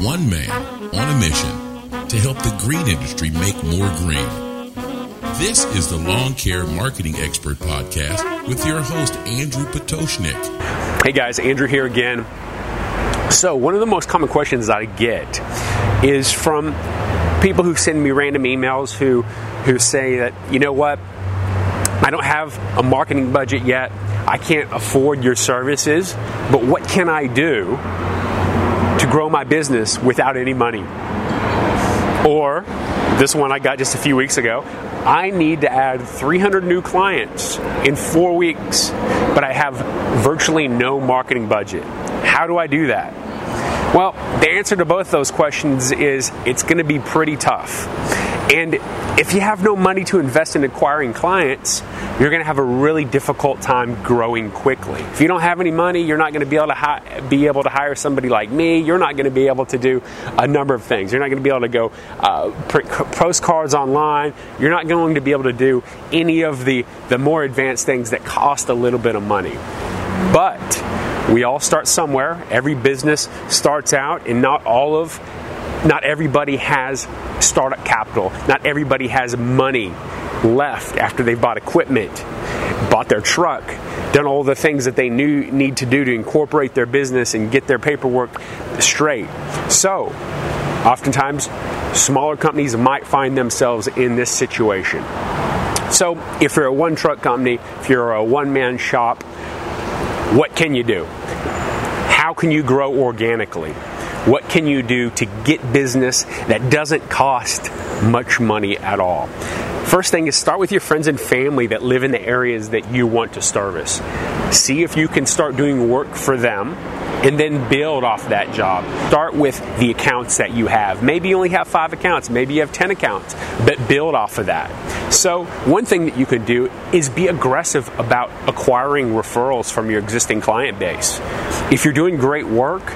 One man on a mission to help the green industry make more green. This is the Lawn Care Marketing Expert Podcast with your host, Andrew Potoshnik. Hey guys, Andrew here again. So, one of the most common questions I get is from people who send me random emails who, who say that, you know what, I don't have a marketing budget yet. I can't afford your services, but what can I do to grow my business without any money? Or this one I got just a few weeks ago. I need to add 300 new clients in four weeks, but I have virtually no marketing budget. How do I do that? Well, the answer to both those questions is it's going to be pretty tough. And if you have no money to invest in acquiring clients, you're going to have a really difficult time growing quickly. If you don't have any money, you're not going to be able to hi- be able to hire somebody like me. You're not going to be able to do a number of things. You're not going to be able to go uh, print postcards online. You're not going to be able to do any of the the more advanced things that cost a little bit of money. But we all start somewhere. Every business starts out, and not all of not everybody has startup capital. Not everybody has money left after they've bought equipment, bought their truck, done all the things that they knew, need to do to incorporate their business and get their paperwork straight. So, oftentimes, smaller companies might find themselves in this situation. So, if you're a one truck company, if you're a one man shop, what can you do? How can you grow organically? What can you do to get business that doesn't cost much money at all? First thing is start with your friends and family that live in the areas that you want to service. See if you can start doing work for them and then build off that job. Start with the accounts that you have. Maybe you only have five accounts, maybe you have 10 accounts, but build off of that. So, one thing that you could do is be aggressive about acquiring referrals from your existing client base. If you're doing great work,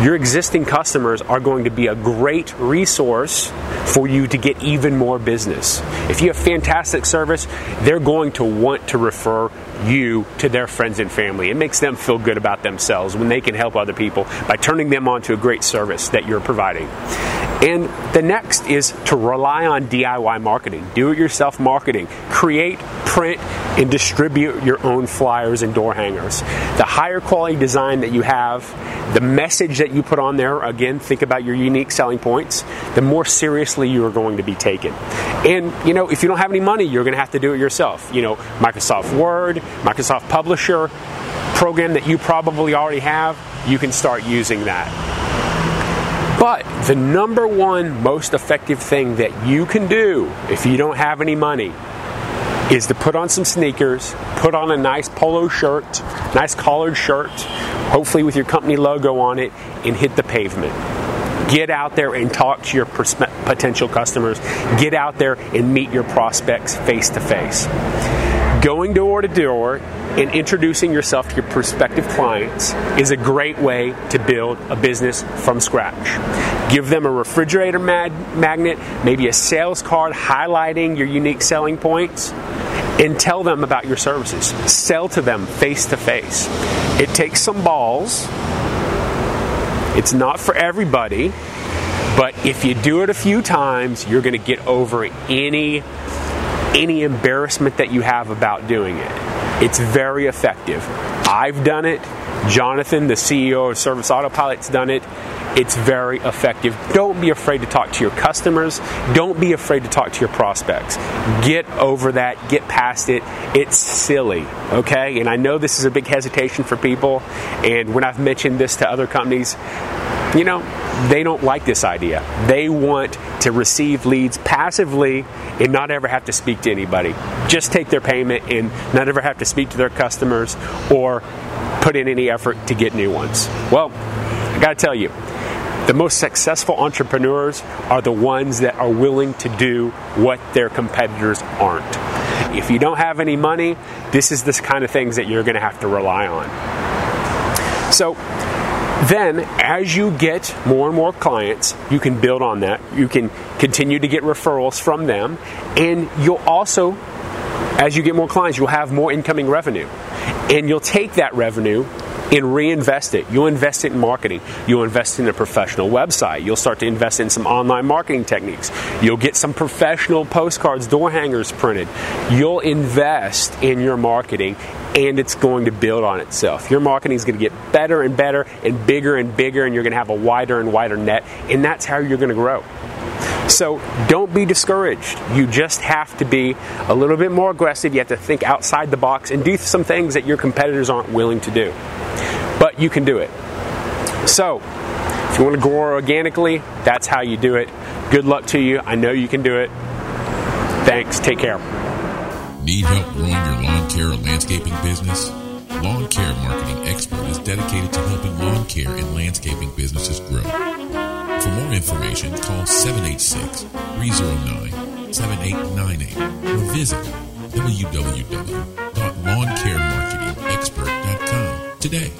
your existing customers are going to be a great resource for you to get even more business. If you have fantastic service, they're going to want to refer you to their friends and family. It makes them feel good about themselves when they can help other people by turning them on to a great service that you're providing. And the next is to rely on DIY marketing, do it yourself marketing. Create, print, and distribute your own flyers and door hangers. The higher quality design that you have, the message that you put on there, again, think about your unique selling points, the more seriously you are going to be taken. And, you know, if you don't have any money, you're going to have to do it yourself. You know, Microsoft Word, Microsoft Publisher, program that you probably already have, you can start using that. But the number one most effective thing that you can do if you don't have any money is to put on some sneakers, put on a nice polo shirt, nice collared shirt, hopefully with your company logo on it, and hit the pavement. Get out there and talk to your potential customers. Get out there and meet your prospects face to face. Going door to door and introducing yourself to your prospective clients is a great way to build a business from scratch. Give them a refrigerator mag- magnet, maybe a sales card highlighting your unique selling points, and tell them about your services. Sell to them face to face. It takes some balls. It's not for everybody, but if you do it a few times, you're going to get over any any embarrassment that you have about doing it. It's very effective. I've done it. Jonathan, the CEO of Service Autopilot's done it. It's very effective. Don't be afraid to talk to your customers. Don't be afraid to talk to your prospects. Get over that. Get past it. It's silly, okay? And I know this is a big hesitation for people. And when I've mentioned this to other companies, you know, they don't like this idea. They want to receive leads passively and not ever have to speak to anybody. Just take their payment and not ever have to speak to their customers or put in any effort to get new ones. Well, I got to tell you, the most successful entrepreneurs are the ones that are willing to do what their competitors aren't. If you don't have any money, this is the kind of things that you're going to have to rely on. So, then, as you get more and more clients, you can build on that. You can continue to get referrals from them, and you'll also, as you get more clients, you'll have more incoming revenue. And you'll take that revenue and reinvest it. You'll invest it in marketing. You'll invest in a professional website. You'll start to invest in some online marketing techniques. You'll get some professional postcards, door hangers printed. You'll invest in your marketing and it's going to build on itself. Your marketing is going to get better and better and bigger and bigger, and you're going to have a wider and wider net, and that's how you're going to grow. So don't be discouraged. You just have to be a little bit more aggressive. You have to think outside the box and do some things that your competitors aren't willing to do. But you can do it. So, if you want to grow organically, that's how you do it. Good luck to you. I know you can do it. Thanks. Take care. Need help growing your lawn care or landscaping business? Lawn Care Marketing Expert is dedicated to helping lawn care and landscaping businesses grow. For more information, call 786 309 7898 or visit www.lawncaremarketingexpert.com today.